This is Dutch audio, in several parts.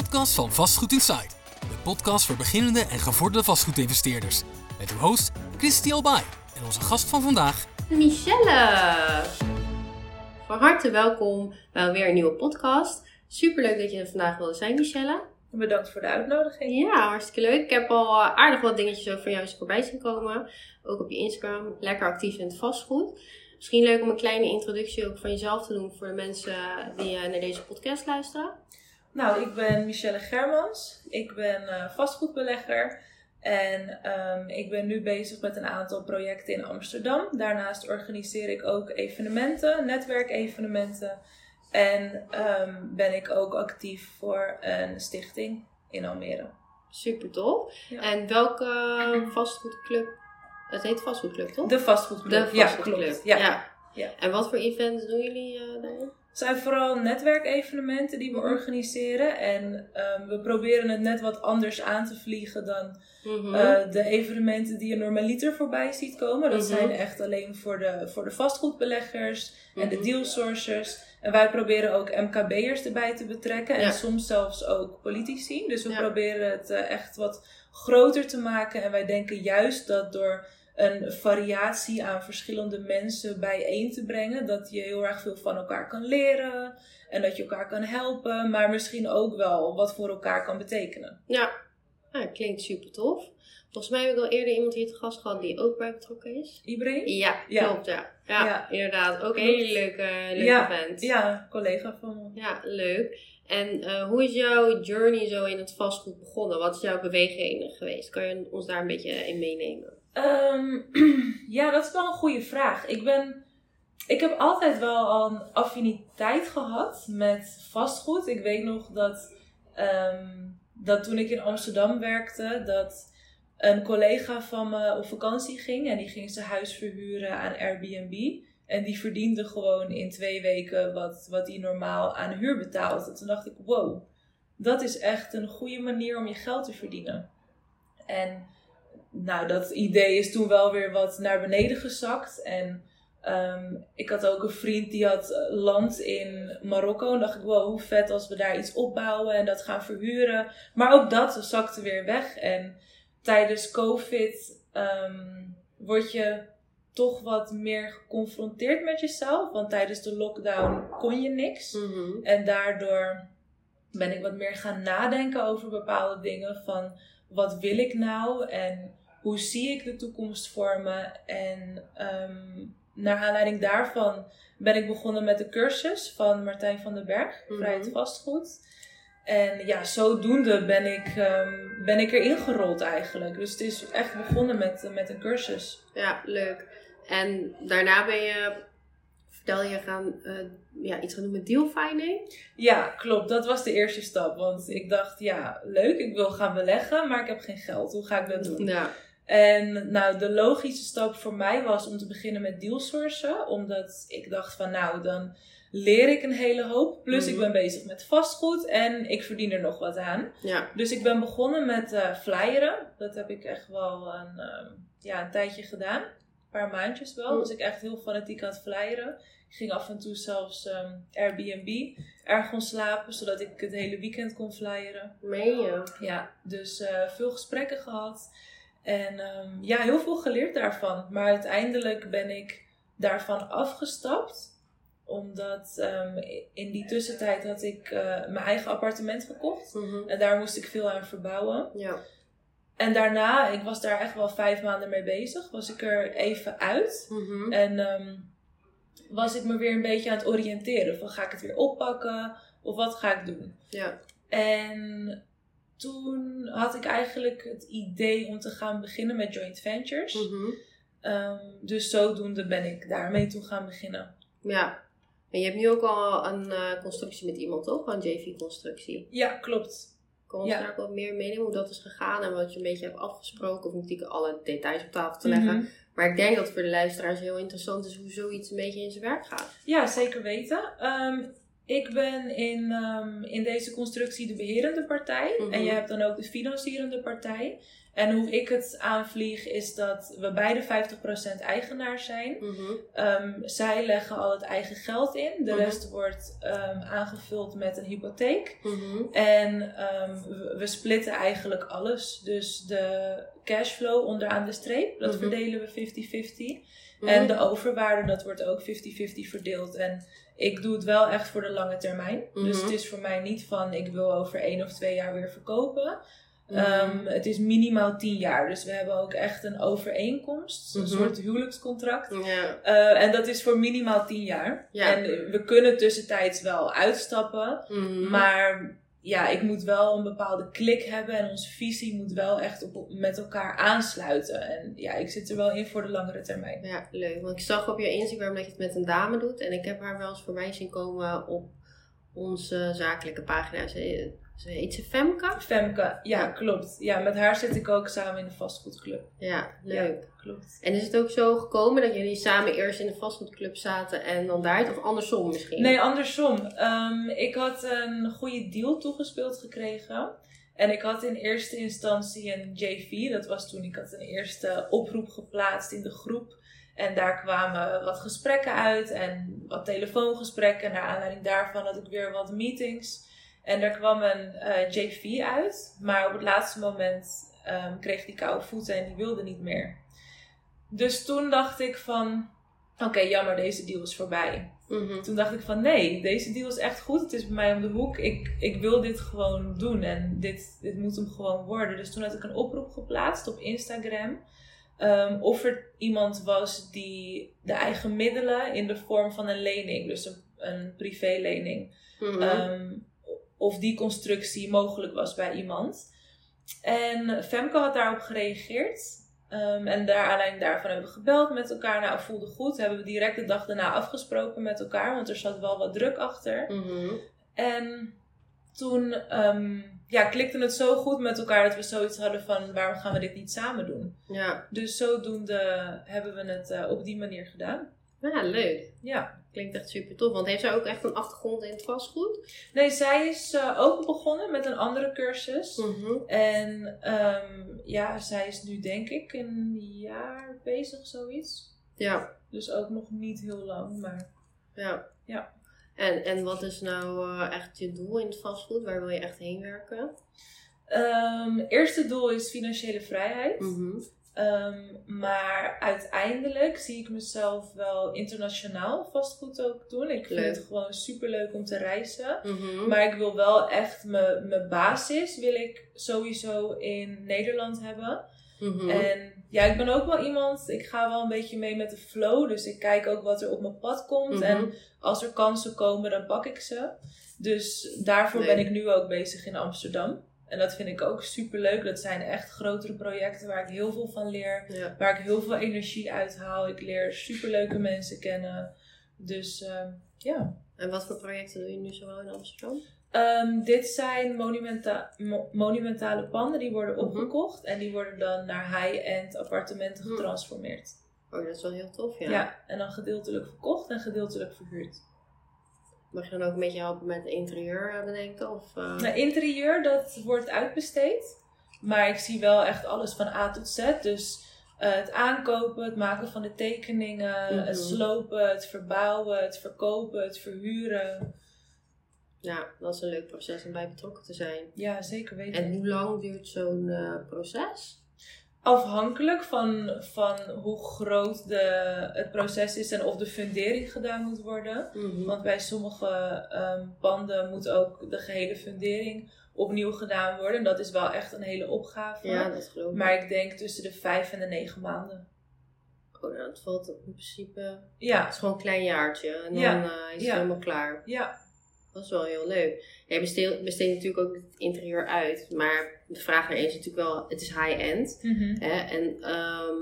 podcast van Vastgoed Insight. De podcast voor beginnende en gevorderde vastgoedinvesteerders. Met uw host Christy Albay en onze gast van vandaag... Michelle! Van harte welkom bij weer een nieuwe podcast. Superleuk dat je er vandaag wilde zijn, Michelle. Bedankt voor de uitnodiging. Ja, hartstikke leuk. Ik heb al eh, aardig wat dingetjes over jou eens voorbij zien komen. Ook op je Instagram. Lekker actief in het vastgoed. Misschien leuk om een kleine introductie ook van jezelf te doen voor de mensen die eh, naar deze podcast luisteren. Nou, ik ben Michelle Germans. Ik ben eh, vastgoedbelegger. En ehm, ik ben nu bezig met een aantal projecten in Amsterdam. Daarnaast organiseer ik ook evenementen, netwerkevenementen. En ehm, ben ik ook actief voor een stichting in Almere. Super tof. Ja. En welke vastgoedclub? Het heet vastgoedclub, toch? De vastgoedclub. De Ja, vastgoedclub. klopt. Ja. Ja. En wat voor events doen jullie eh daarin? Het zijn vooral netwerkevenementen die we Mhm. organiseren. En ehm, we proberen het net wat anders aan te vliegen dan Mhm. Eh, de evenementen die je normaliter voorbij ziet komen, dat Mhm. zijn echt alleen voor de, voor de vastgoedbeleggers en de dealsourcers. En wij proberen ook MKB'ers erbij te betrekken en Ja. soms zelfs ook politici. Dus we Ja. proberen het eh, echt wat groter te maken. En wij denken juist dat door een variatie aan verschillende mensen bijeen te brengen, dat je heel erg veel van elkaar kan leren en dat je elkaar kan helpen, maar misschien ook wel wat voor elkaar kan betekenen. Ja, ja klinkt super tof. Volgens mij heb ik al eerder iemand hier te gast gehad die ook bij betrokken is. Ibrahim? Ja, Ja. klopt, ja. Ja, Ja. inderdaad. Ook een hele leuke, leuke Ja, event. Ja, collega van me. Ja, leuk. En eh, hoe is jouw journey zo in het vastgoed begonnen? Wat is jouw beweging geweest? Kan je ons daar een beetje in meenemen? Ehm, ja, dat is wel een goede vraag. Ik ben. Ik heb altijd wel een affiniteit gehad met vastgoed. Ik weet nog dat, ehm, dat toen ik in Amsterdam werkte, dat een collega van me op vakantie ging en die ging zijn huis verhuren aan Airbnb. En die verdiende gewoon in twee weken wat, wat hij normaal aan huur betaalt. En toen dacht ik, wow, dat is echt een goede manier om je geld te verdienen. En nou, dat idee is toen wel weer wat naar beneden gezakt. En ehm, ik had ook een vriend die had eh, land in Marokko. En dacht ik, wow, hoe vet als we daar iets opbouwen en dat gaan verhuren. Maar ook dat zakte weer weg. En tijdens COVID ehm, word je toch wat meer geconfronteerd met jezelf. Want tijdens de lockdown kon je niks. Mhm. En daardoor ben ik wat meer gaan nadenken over bepaalde dingen. Van wat wil ik nou en hoe zie ik de toekomst voor me? En ehm, naar aanleiding daarvan ben ik begonnen met de cursus van Martijn van den Berg, Mhm. Vrijheid Vastgoed. En ja, zodoende ben ik, ehm, ben ik erin gerold eigenlijk. Dus het is echt begonnen met, met een cursus. Ja, leuk. En daarna ben je, vertel je, gaan, eh, ja, iets gaan doen met dealfinding? Ja, klopt. Dat was de eerste stap. Want ik dacht, ja, leuk, ik wil gaan beleggen, maar ik heb geen geld. Hoe ga ik dat doen? Ja. En nou, de logische stap voor mij was om te beginnen met dealsourcen. Omdat ik dacht van, nou, dan leer ik een hele hoop. Plus ik Mhm. ben bezig met vastgoed en ik verdien er nog wat aan. Ja. Dus ik ben begonnen met eh flyeren. Dat heb ik echt wel een, ehm, ja, een tijdje gedaan. Een paar maandjes wel. Dus ik echt heel fanatiek aan het flyeren. Ik ging af en toe zelfs ehm, Airbnb ergens slapen, zodat ik het hele weekend kon flyeren. Meen je? Ja, dus eh, veel gesprekken gehad. En ehm, ja, heel veel geleerd daarvan. Maar uiteindelijk ben ik daarvan afgestapt. Omdat ehm, in die tussentijd had ik eh, mijn eigen appartement gekocht. Mhm. En daar moest ik veel aan verbouwen. Ja. En daarna, ik was daar echt wel vijf maanden mee bezig, was ik er even uit. Mhm. En ehm, was ik me weer een beetje aan het oriënteren. Van ga ik het weer oppakken? Of wat ga ik doen? Ja. En toen had ik eigenlijk het idee om te gaan beginnen met joint ventures. Mhm. Ehm, dus zodoende ben ik daarmee toe gaan beginnen. Ja. En je hebt nu ook al een eh, constructie met iemand, toch? Een JV-constructie. Ja, klopt. Kan ons Ja. daar ook wat meer meenemen hoe dat is gegaan en wat je een beetje hebt afgesproken? Of natuurlijk alle details op tafel te leggen. Mhm. Maar ik denk dat het voor de luisteraars heel interessant is hoe zoiets een beetje in zijn werk gaat. Ja, zeker weten. Ehm, ik ben in, ehm, in deze constructie de beherende partij. Mhm. En je hebt dan ook de financierende partij. En hoe ik het aanvlieg is dat we beide 50% eigenaar zijn. Mhm. Ehm, zij leggen al het eigen geld in. De Mhm. rest wordt ehm, aangevuld met een hypotheek. Mhm. En we, we splitten eigenlijk alles. Dus de cashflow onderaan de streep, dat Mhm. verdelen we 50-50. Mhm. En de overwaarde, dat wordt ook 50-50 verdeeld. En ik doe het wel echt voor de lange termijn. Dus Mhm. het is voor mij niet van ik wil over één of twee jaar weer verkopen. Mhm. Ehm, het is minimaal 10 jaar. Dus we hebben ook echt een overeenkomst. Een Mhm. soort huwelijkscontract. Ja. Eh, en dat is voor minimaal 10 jaar. Ja. En we kunnen tussentijds wel uitstappen. Maar ja, ik moet wel een bepaalde klik hebben. En onze visie moet wel echt op, met elkaar aansluiten. En ja, ik zit er wel in voor de langere termijn. Ja, leuk. Want ik zag op je Instagram dat je het met een dame doet. En ik heb haar wel eens voorbij zien komen op onze zakelijke pagina. Ze, heet ze Femke? Femke, ja, Ja. klopt. Ja, met haar zit ik ook samen in de vastgoedclub. Ja, leuk. Klopt. En is het ook zo gekomen dat jullie samen eerst in de vastgoedclub zaten en dan daar? Of andersom misschien? Nee, andersom. Ehm, ik had een goede deal toegespeeld gekregen. En ik had in eerste instantie een JV. Dat was toen ik had een eerste oproep geplaatst in de groep. En daar kwamen wat gesprekken uit en wat telefoongesprekken. Naar aanleiding daarvan had ik weer wat meetings. En daar kwam een eh, JV uit. Maar op het laatste moment ehm, kreeg die koude voeten en die wilde niet meer. Dus toen dacht ik van, oké, jammer, deze deal is voorbij. Mhm. Toen dacht ik van nee, deze deal is echt goed. Het is bij mij om de hoek. Ik, ik wil dit gewoon doen en dit, dit moet hem gewoon worden. Dus toen had ik een oproep geplaatst op Instagram. ehm, of er iemand was die de eigen middelen in de vorm van een lening, dus een, een privélening, ehm, of die constructie mogelijk was bij iemand. En Femke had daarop gereageerd. Ehm, en daar aanleiding daarvan hebben we gebeld met elkaar. Nou, voelde goed. Hebben we direct de dag daarna afgesproken met elkaar. Want er zat wel wat druk achter. Mhm. En toen ehm, ja, klikte het zo goed met elkaar dat we zoiets hadden van waarom gaan we dit niet samen doen? Ja. Dus zodoende hebben we het eh, op die manier gedaan. Ja, leuk. Ja. Klinkt echt super tof. Want heeft zij ook echt een achtergrond in het vastgoed? Nee, zij is eh, ook begonnen met een andere cursus. Mhm. En ehm, ja, zij is nu denk ik een jaar bezig, zoiets. Ja. Dus ook nog niet heel lang, maar Ja. Ja. En, en wat is nou eh, echt je doel in het vastgoed? Waar wil je echt heen werken? Ehm, eerste doel is financiële vrijheid. Mhm. Ehm, maar uiteindelijk zie ik mezelf wel internationaal vastgoed ook doen. Ik vind het gewoon super leuk om te reizen. Mhm. Maar ik wil wel echt mijn basis wil ik sowieso in Nederland hebben. Mhm. En ja, ik ben ook wel iemand, ik ga wel een beetje mee met de flow. Dus ik kijk ook wat er op mijn pad komt. Mhm. En als er kansen komen, dan pak ik ze. Dus daarvoor ben ik nu ook bezig in Amsterdam. En dat vind ik ook super leuk. Dat zijn echt grotere projecten waar ik heel veel van leer. ja. Waar ik heel veel energie uit haal. Ik leer super leuke mensen kennen. Dus ehm, ja. En wat voor projecten doe je nu zoal in Amsterdam? Ehm, dit zijn monumenta mo- monumentale panden die worden Mhm. opgekocht. En die worden dan naar high-end appartementen Mhm. getransformeerd. Oh, dat is wel heel tof, ja. Ja. en dan gedeeltelijk verkocht en gedeeltelijk verhuurd. Mag je dan ook een beetje helpen met interieur eh, bedenken? Of, eh, Nou, interieur, dat wordt uitbesteed. Maar ik zie wel echt alles van A tot Z. Dus eh, het aankopen, het maken van de tekeningen, Mhm. het slopen, het verbouwen, het verkopen, het verhuren. Ja, dat is een leuk proces om bij betrokken te zijn. Ja, zeker weten. En hoe lang duurt zo'n proces? Afhankelijk van, van hoe groot de, het proces is en of de fundering gedaan moet worden. Mhm. Want bij sommige ehm, panden moet ook de gehele fundering opnieuw gedaan worden. En dat is wel echt een hele opgave. Ja, dat geloof ik. Maar ik denk tussen de vijf en de negen maanden. Oh, nou, het valt in principe... Het Ja, is gewoon een klein jaartje. En dan Ja, eh, is het ja. helemaal klaar. ja. Dat is wel heel leuk. Jij besteedt, besteedt natuurlijk ook het interieur uit. Maar de vraag er is natuurlijk wel... Het is high-end. Mhm. Hè? En ehm,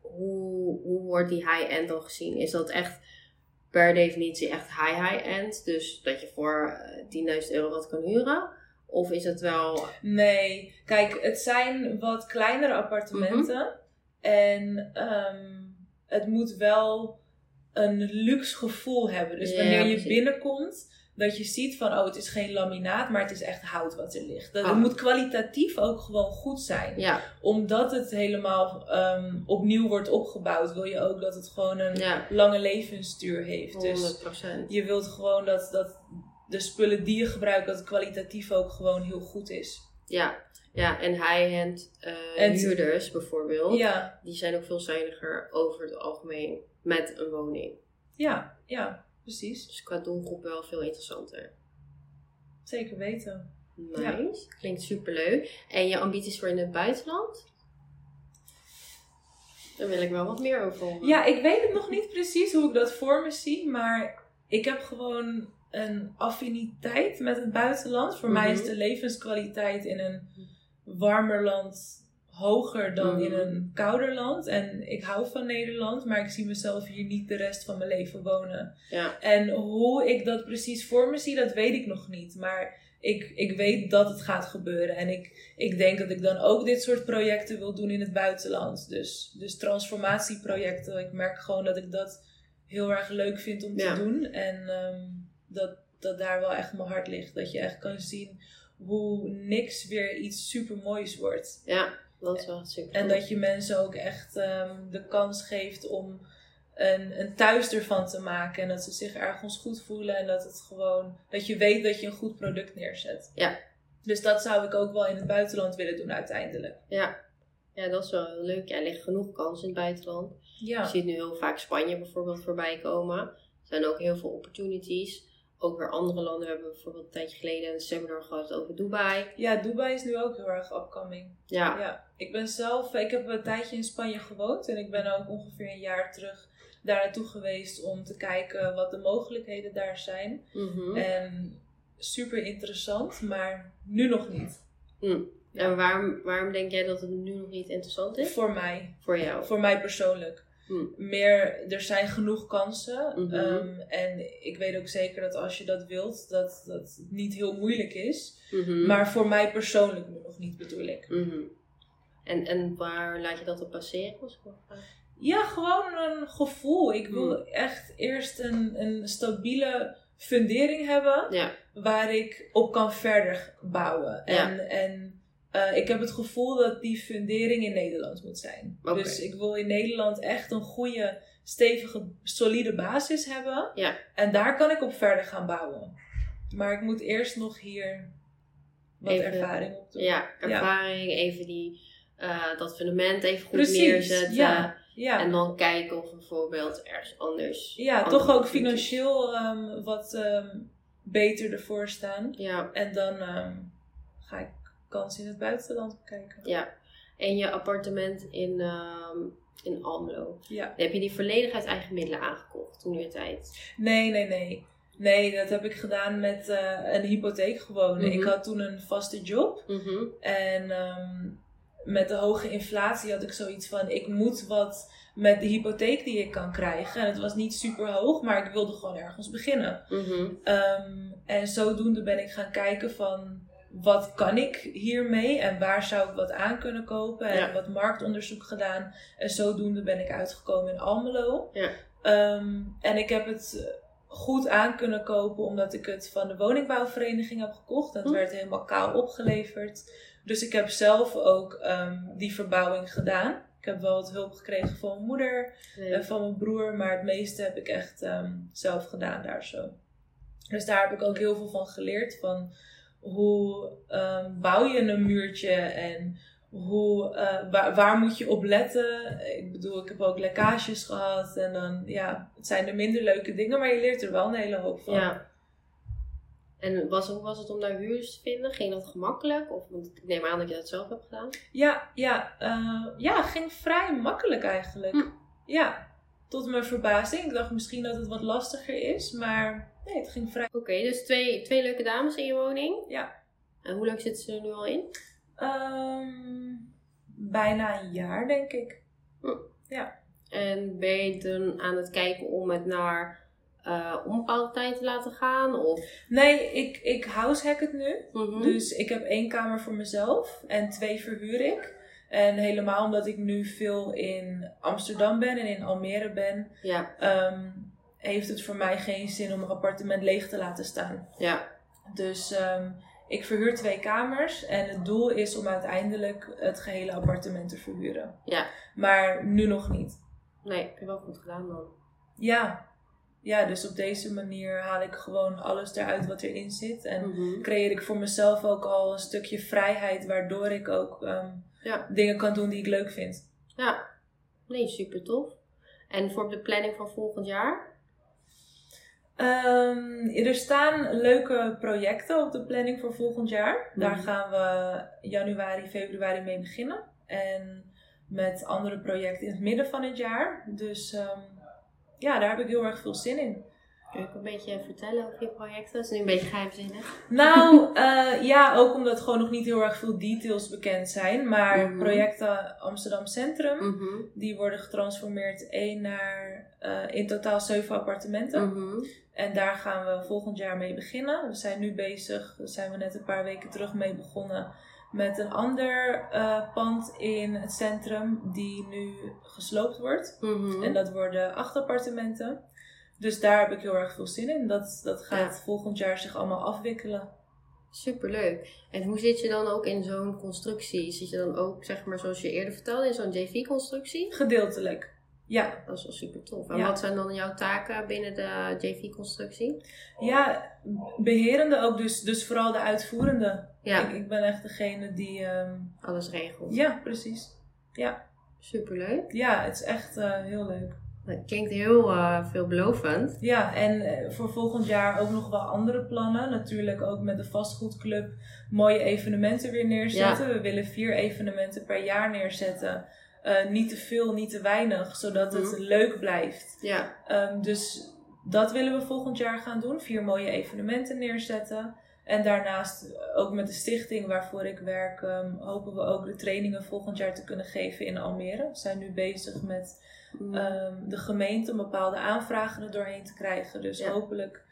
hoe, hoe wordt die high-end dan gezien? Is dat echt per definitie echt high-high-end? Dus dat je voor eh, 10.000 euro wat kan huren? Of is het wel... Nee, kijk, het zijn wat kleinere appartementen. En ehm, het moet wel een luxe gevoel hebben. Dus Ja, wanneer je binnenkomt, dat je ziet van, oh, het is geen laminaat, maar het is echt hout wat er ligt. Dat, Oh. Het moet kwalitatief ook gewoon goed zijn. Ja, Omdat het helemaal ehm, opnieuw wordt opgebouwd, wil je ook dat het gewoon een ja, lange levensduur heeft. 100%. Dus je wilt gewoon dat, dat de spullen die je gebruikt, dat het kwalitatief ook gewoon heel goed is. Ja, ja en high-end eh, huurders bijvoorbeeld, Ja, die zijn ook veel zuiniger over het algemeen met een woning. ja, ja, precies. Dus qua doelgroep wel veel interessanter. Zeker weten. Nice, klinkt superleuk. En je ambities voor in het buitenland? Daar wil ik wel wat meer over horen. Ja, ik weet het nog niet precies hoe ik dat voor me zie, maar ik heb gewoon een affiniteit met het buitenland. Voor mij is Mhm. de levenskwaliteit in een warmer land hoger dan in Mhm. een kouder land. En ik hou van Nederland, maar ik zie mezelf hier niet de rest van mijn leven wonen. Ja, En hoe ik dat precies voor me zie, dat weet ik nog niet. Maar ik, ik weet dat het gaat gebeuren. En ik, ik denk dat ik dan ook dit soort projecten wil doen in het buitenland. Dus, dus transformatieprojecten. Ik merk gewoon dat ik dat heel erg leuk vind om te Ja. doen. En ehm, dat, dat daar wel echt mijn hart ligt. Dat je echt kan zien hoe niks weer iets super moois wordt. ja dat is wel super. En dat je mensen ook echt ehm, de kans geeft om een, een thuis ervan te maken. En dat ze zich ergens goed voelen. En dat het gewoon, dat je weet dat je een goed product neerzet. Ja. Dus dat zou ik ook wel in het buitenland willen doen uiteindelijk. Ja. ja, dat is wel heel leuk. Ja, er ligt genoeg kans in het buitenland. Je Ja. ziet nu heel vaak Spanje bijvoorbeeld voorbij komen. Er zijn ook heel veel opportunities. Ook weer andere landen We hebben bijvoorbeeld een tijdje geleden een seminar gehad over Dubai. Ja, Dubai is nu ook heel erg upcoming. Ja, Ja, ik ben zelf, ik heb een tijdje in Spanje gewoond. En ik ben ook ongeveer een jaar terug daar naartoe geweest om te kijken wat de mogelijkheden daar zijn. Mhm. En super interessant, maar nu nog niet. En waarom, waarom denk jij dat het nu nog niet interessant is? Voor mij. Voor jou? Voor mij persoonlijk. Hm. Meer, er zijn genoeg kansen. Mhm. Ehm, en ik weet ook zeker dat als je dat wilt, dat dat niet heel moeilijk is. Mhm. Maar voor mij persoonlijk nog niet, bedoel ik. Mhm. En, en waar laat je dat op passeren? Ja, gewoon een gevoel. Ik wil Hm. echt eerst een, een stabiele fundering hebben. Ja, waar ik op kan verder bouwen. Ja. En, eh, ik heb het gevoel dat die fundering in Nederland moet zijn. Dus ik wil in Nederland echt een goede, stevige, solide basis hebben. Ja. En daar kan ik op verder gaan bouwen. Maar ik moet eerst nog hier wat Even- ervaring op doen. ja ervaring, even die, eh, dat fundament even goed Precies, neerzetten. ja. Ja, En dan kijken of bijvoorbeeld ergens anders. ja toch ook financieel ehm, wat ehm, beter ervoor staan. Ja, En dan ehm, ga ik kansen in het buitenland bekijken. ja. En je appartement in, ehm, in Almelo. Ja. Heb je die volledig uit eigen middelen aangekocht toen je tijd? Nee, nee, nee. Nee, dat heb ik gedaan met eh, een hypotheek gewoon. Mhm. Ik had toen een vaste job. Mhm. En ehm, met de hoge inflatie had ik zoiets van... Ik moet wat met de hypotheek die ik kan krijgen. En het was niet super hoog, maar ik wilde gewoon ergens beginnen. Mhm. Ehm, en zodoende ben ik gaan kijken van... Wat kan ik hiermee en waar zou ik wat aan kunnen kopen? En Ja. wat marktonderzoek gedaan. En zodoende ben ik uitgekomen in Almelo. Ja. Ehm, en ik heb het goed aan kunnen kopen omdat ik het van de woningbouwvereniging heb gekocht. Het Hm. werd helemaal kaal opgeleverd. Dus ik heb zelf ook ehm, die verbouwing gedaan. Ik heb wel wat hulp gekregen van mijn moeder Nee. en van mijn broer, maar het meeste heb ik echt ehm, zelf gedaan daar zo. Dus daar heb ik ook heel veel van geleerd. Van hoe ehm, bouw je een muurtje en hoe, eh, waar, waar moet je op letten. Ik bedoel, ik heb ook lekkages gehad. En dan, ja, het zijn de minder leuke dingen, maar je leert er wel een hele hoop van. Ja. En was, hoe was het om daar huurders te vinden? Ging dat gemakkelijk? Of, want ik neem aan dat je dat zelf hebt gedaan. Ja, ja, eh, ja, ging vrij makkelijk eigenlijk. Hm. Ja, tot mijn verbazing. Ik dacht misschien dat het wat lastiger is, maar nee, het ging vrij. Oké, dus twee, twee leuke dames in je woning. Ja. En hoe lang zitten ze er nu al in? Ehm, bijna een jaar, denk ik. En ben je dan aan het kijken om het naar eh onbepaalde tijd te laten gaan? Of, Nee, ik, ik househack het nu. Mhm. Dus ik heb één kamer voor mezelf en twee verhuur ik. En helemaal omdat ik nu veel in Amsterdam ben en in Almere ben, Ja, ehm, heeft het voor mij geen zin om een appartement leeg te laten staan. Ja. Dus ehm, ik verhuur twee kamers en het doel is om uiteindelijk het gehele appartement te verhuren. Ja. Maar nu nog niet. Nee, heb je wel goed gedaan dan. Ja. Ja, dus op deze manier haal ik gewoon alles eruit wat erin zit. En Mhm. creëer ik voor mezelf ook al een stukje vrijheid, waardoor ik ook ehm, Ja. dingen kan doen die ik leuk vind. Ja. Nee, super tof. En voor de planning van volgend jaar? Ehm, er staan leuke projecten op de planning voor volgend jaar. Daar Mhm. gaan we januari, februari mee beginnen. En met andere projecten in het midden van het jaar. Dus ehm, ja, daar heb ik heel erg veel zin in. Kun je ook een beetje vertellen over je projecten? Dat is nu een beetje geheimzinnig. Nou, eh, ja, ook omdat gewoon nog niet heel erg veel details bekend zijn. Maar Mhm. projecten Amsterdam Centrum, Mhm. die worden getransformeerd één naar eh, in totaal zeven appartementen. Mhm. En daar gaan we volgend jaar mee beginnen. We zijn nu bezig, daar zijn we net een paar weken terug mee begonnen. Met een ander eh, pand in het centrum, die nu gesloopt wordt. Mhm. En dat worden acht appartementen. Dus daar heb ik heel erg veel zin in. Dat, dat gaat volgend jaar zich allemaal afwikkelen. Superleuk. En hoe zit je dan ook in zo'n constructie? Zit je dan ook, zeg maar, zoals je eerder vertelde, in zo'n JV-constructie? Gedeeltelijk. Ja, Dat is wel super tof. En Ja. wat zijn dan jouw taken binnen de JV-constructie? ja beherende ook, dus, dus vooral de uitvoerende. Ja, Ik, ik ben echt degene die. ehm, alles regelt. ja, precies. Superleuk. Ja, het is echt eh, heel leuk. Dat klinkt heel eh, veelbelovend. Ja, en eh, voor volgend jaar ook nog wel andere plannen. Natuurlijk ook met de vastgoedclub mooie evenementen weer neerzetten. We willen vier evenementen per jaar neerzetten. Eh, niet te veel, niet te weinig, zodat het Mhm. leuk blijft. Ja, Ehm, dus dat willen we volgend jaar gaan doen. Vier mooie evenementen neerzetten. En daarnaast ook met de stichting waarvoor ik werk, ehm, hopen we ook de trainingen volgend jaar te kunnen geven in Almere. We zijn nu bezig met Mm. ehm, de gemeente om bepaalde aanvragen er doorheen te krijgen. Dus Ja. hopelijk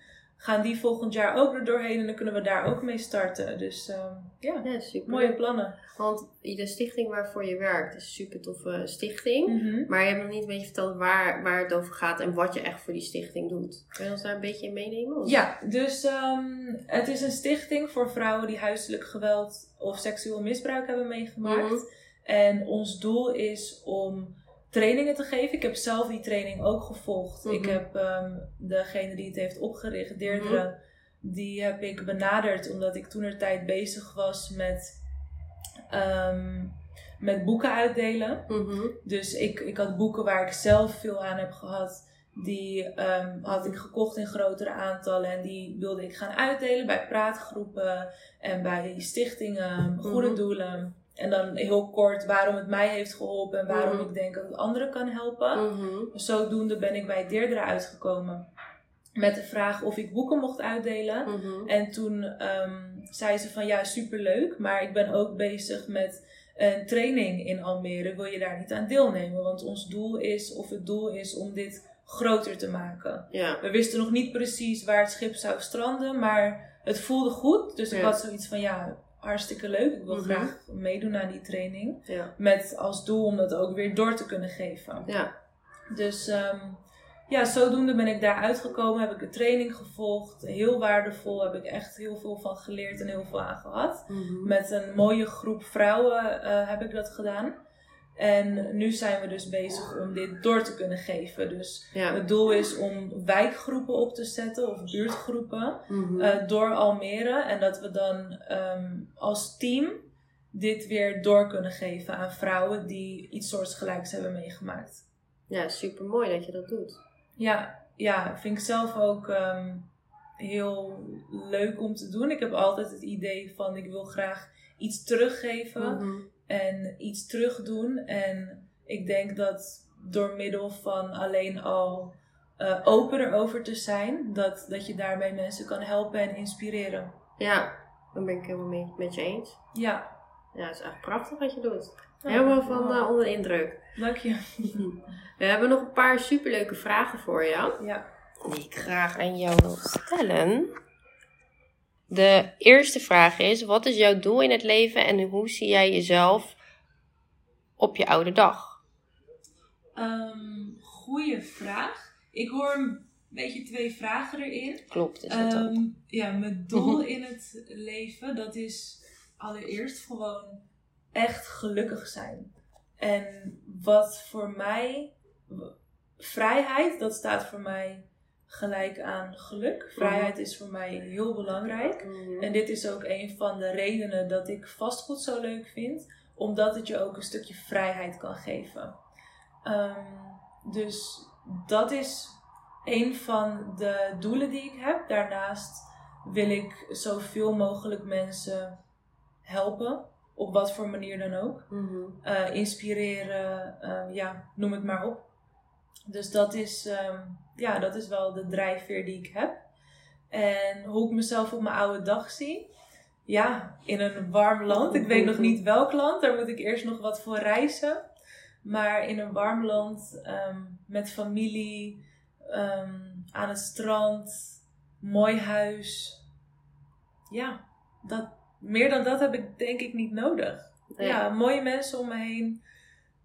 gaan die volgend jaar ook er doorheen en dan kunnen we daar ook mee starten. Dus ehm, ja, ja, super. mooie plannen. Want de stichting waarvoor je werkt is een super toffe stichting. Mhm. Maar je hebt nog niet een beetje verteld waar, waar het over gaat en wat je echt voor die stichting doet. Kun je ons daar een beetje in meenemen? Of- Ja, dus ehm, het is een stichting voor vrouwen die huiselijk geweld of seksueel misbruik hebben meegemaakt. Mhm. En ons doel is om trainingen te geven. Ik heb zelf die training ook gevolgd. Mhm. Ik heb ehm, degene die het heeft opgericht, Deirdre, die heb ik benaderd omdat ik toen er tijd bezig was met, ehm, met boeken uitdelen. Mhm. Dus ik, ik had boeken waar ik zelf veel aan heb gehad. Die ehm, had ik gekocht in grotere aantallen. En die wilde ik gaan uitdelen bij praatgroepen en bij stichtingen, goede Mhm. doelen. En dan heel kort waarom het mij heeft geholpen en waarom Mhm. ik denk dat het anderen kan helpen. Mhm. Zodoende ben ik bij Deirdre uitgekomen. Met de vraag of ik boeken mocht uitdelen. Mhm. En toen ehm, zei ze van ja, superleuk, maar ik ben ook bezig met een training in Almere. Wil je daar niet aan deelnemen? Want ons doel is, of het doel is om dit groter te maken. Ja. We wisten nog niet precies waar het schip zou stranden, maar het voelde goed. Dus ik had zoiets van ja, hartstikke leuk. Ik wil Mhm. graag meedoen aan die training. Ja. Met als doel om dat ook weer door te kunnen geven. Ja. Dus ehm, ja, zodoende ben ik daar uitgekomen, heb ik de training gevolgd. Heel waardevol, heb ik echt heel veel van geleerd en heel veel aan gehad. Mhm. Met een mooie groep vrouwen eh, heb ik dat gedaan. En nu zijn we dus bezig om dit door te kunnen geven. Dus Ja. het doel is om wijkgroepen op te zetten of buurtgroepen Mhm. eh, door Almere. En dat we dan ehm, als team dit weer door kunnen geven aan vrouwen die iets soortgelijks hebben meegemaakt. ja, super mooi dat je dat doet. Ja, ja, vind ik zelf ook ehm, heel leuk om te doen. Ik heb altijd het idee van ik wil graag iets teruggeven Mhm. En iets terugdoen. En ik denk dat door middel van alleen al eh open erover te zijn, dat, dat je daarmee mensen kan helpen en inspireren. Ja, dan ben ik helemaal mee, met je eens. Ja, Ja, het is echt prachtig wat je doet. Helemaal van eh, onder de indruk. Dank je. We hebben nog een paar superleuke vragen voor jou. Ja. Die ik graag aan jou wil stellen. De eerste vraag is: wat is jouw doel in het leven en hoe zie jij jezelf op je oude dag? Ehm goeie vraag. Ik hoor beetje twee vragen erin. Klopt, is dat ook. Ehm, ja, mijn doel in het leven, dat is allereerst gewoon echt gelukkig zijn. En wat voor mij, vrijheid, dat staat voor mij gelijk aan geluk. Vrijheid is voor mij heel belangrijk. Mhm. En dit is ook een van de redenen dat ik vastgoed zo leuk vind, omdat het je ook een stukje vrijheid kan geven. Ehm, dus dat is een van de doelen die ik heb. Daarnaast wil ik zoveel mogelijk mensen helpen, op wat voor manier dan ook. Mhm. Eh, inspireren, eh, ja, noem het maar op. Dus dat is, ehm, ja, dat is wel de drijfveer die ik heb. En hoe ik mezelf op mijn oude dag zie. Ja, in een warm land. Ik weet nog niet welk land. Daar moet ik eerst nog wat voor reizen. Maar in een warm land ehm, met familie, ehm, aan het strand, mooi huis. Ja, dat, meer dan dat heb ik denk ik niet nodig. Nee. Ja, mooie mensen om me heen.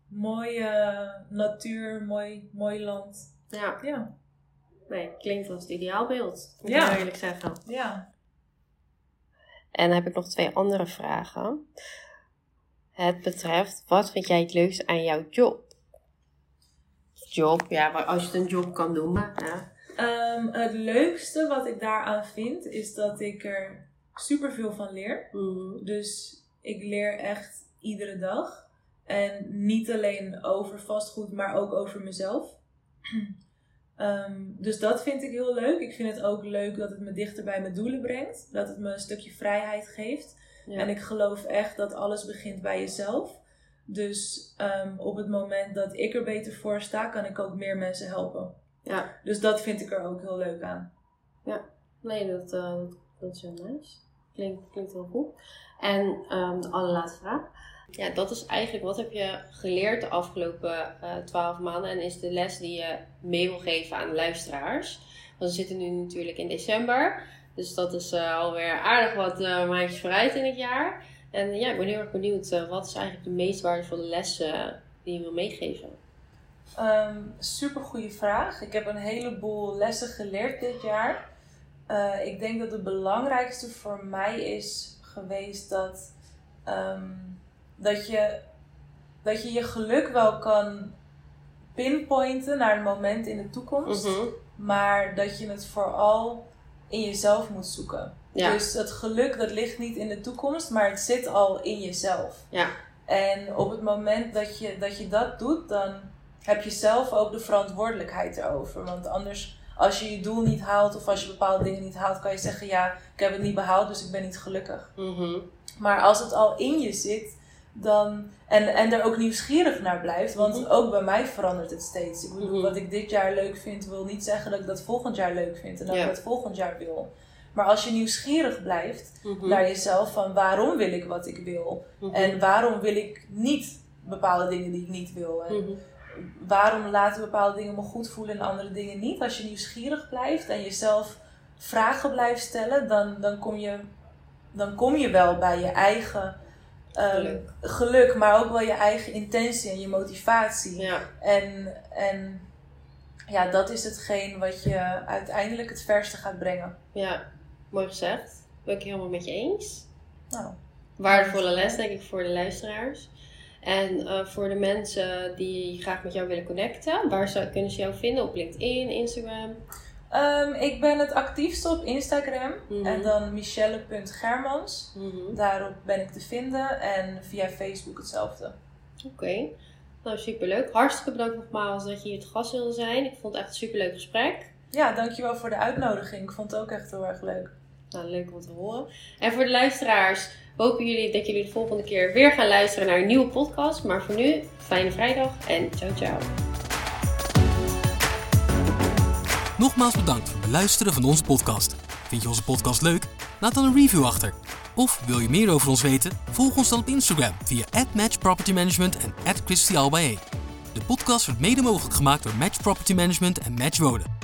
Mooie natuur, mooi, mooi land. Ja, Ja, nee, klinkt als het ideaalbeeld. Moet Ja. ik eerlijk zeggen. ja. En dan heb ik nog twee andere vragen. Het betreft, wat vind jij het leukste aan jouw job? Job, ja, als je het een job kan noemen. Ja. Ehm, het leukste wat ik daaraan vind, is dat ik er superveel van leer. Mhm. Dus ik leer echt iedere dag. En niet alleen over vastgoed, maar ook over mezelf. Ehm, dus dat vind ik heel leuk. Ik vind het ook leuk dat het me dichter bij mijn doelen brengt. Dat het me een stukje vrijheid geeft. Ja. En ik geloof echt dat alles begint bij jezelf. Dus ehm, op het moment dat ik er beter voor sta, kan ik ook meer mensen helpen. ja. Dus dat vind ik er ook heel leuk aan. Nee, dat, eh, dat is heel nice. Klinkt, klinkt heel goed. En ehm, de allerlaatste vraag. Ja, dat is eigenlijk wat heb je geleerd de afgelopen eh, twaalf maanden en is de les die je mee wil geven aan luisteraars. Want we zitten nu natuurlijk in december, dus dat is eh, alweer aardig wat eh, maandjes vooruit in het jaar. En ja, ik ben heel erg benieuwd, wat is eigenlijk de meest waardevolle lessen die je wil meegeven? Ehm super goede vraag. Ik heb een heleboel lessen geleerd dit jaar. Ik denk dat het belangrijkste voor mij is geweest dat, ehm, dat, je, dat je je geluk wel kan pinpointen naar een moment in de toekomst. Mhm. Maar dat je het vooral in jezelf moet zoeken. Ja, Dus het geluk dat ligt niet in de toekomst, maar het zit al in jezelf. ja, En op het moment dat je, dat je dat doet, dan heb je zelf ook de verantwoordelijkheid erover. Want anders, als je je doel niet haalt of als je bepaalde dingen niet haalt, kan je zeggen: Ja, ik heb het niet behaald, dus ik ben niet gelukkig. Mhm. Maar als het al in je zit, dan. En, en er ook nieuwsgierig naar blijft, want Mhm. ook bij mij verandert het steeds. Ik bedoel, Mhm. wat ik dit jaar leuk vind, wil niet zeggen dat ik dat volgend jaar leuk vind en dat Ja. ik dat volgend jaar wil. Maar als je nieuwsgierig blijft Mhm. naar jezelf, van waarom wil ik wat ik wil? En waarom wil ik niet bepaalde dingen die ik niet wil? En waarom laten bepaalde dingen me goed voelen en andere dingen niet? Als je nieuwsgierig blijft en jezelf vragen blijft stellen, dan, dan, kom, je, dan kom je wel bij je eigen ehm, Geluk. geluk, maar ook wel je eigen intentie en je motivatie. Ja, En, en ja, dat is hetgeen wat je uiteindelijk het verste gaat brengen. ja, mooi gezegd. Ben ik helemaal met je eens. Nou, Waardevolle les, denk ik, voor de luisteraars. En eh, voor de mensen die graag met jou willen connecten, waar zou, kunnen ze jou vinden? Op LinkedIn, Instagram? Ehm, ik ben het actiefst op Instagram Mhm. en dan michelle.germans. Mhm. Daarop ben ik te vinden en via Facebook hetzelfde. Oké. Nou, superleuk. Hartstikke bedankt nogmaals dat je hier te gast wilde zijn. Ik vond het echt een superleuk gesprek. Ja, dankjewel voor de uitnodiging. Ik vond het ook echt heel erg leuk. Nou, leuk om te horen. En voor de luisteraars, hopen jullie dat jullie de volgende keer weer gaan luisteren naar een nieuwe podcast. Maar voor nu, fijne vrijdag en ciao ciao. Nogmaals bedankt voor het beluisteren van onze podcast. Vind je onze podcast leuk? Laat dan een review achter. Of wil je meer over ons weten? Volg ons dan op Instagram via @matchpropertymanagement en @christialbae. De podcast wordt mede mogelijk gemaakt door Match Property Management en Match Wonen.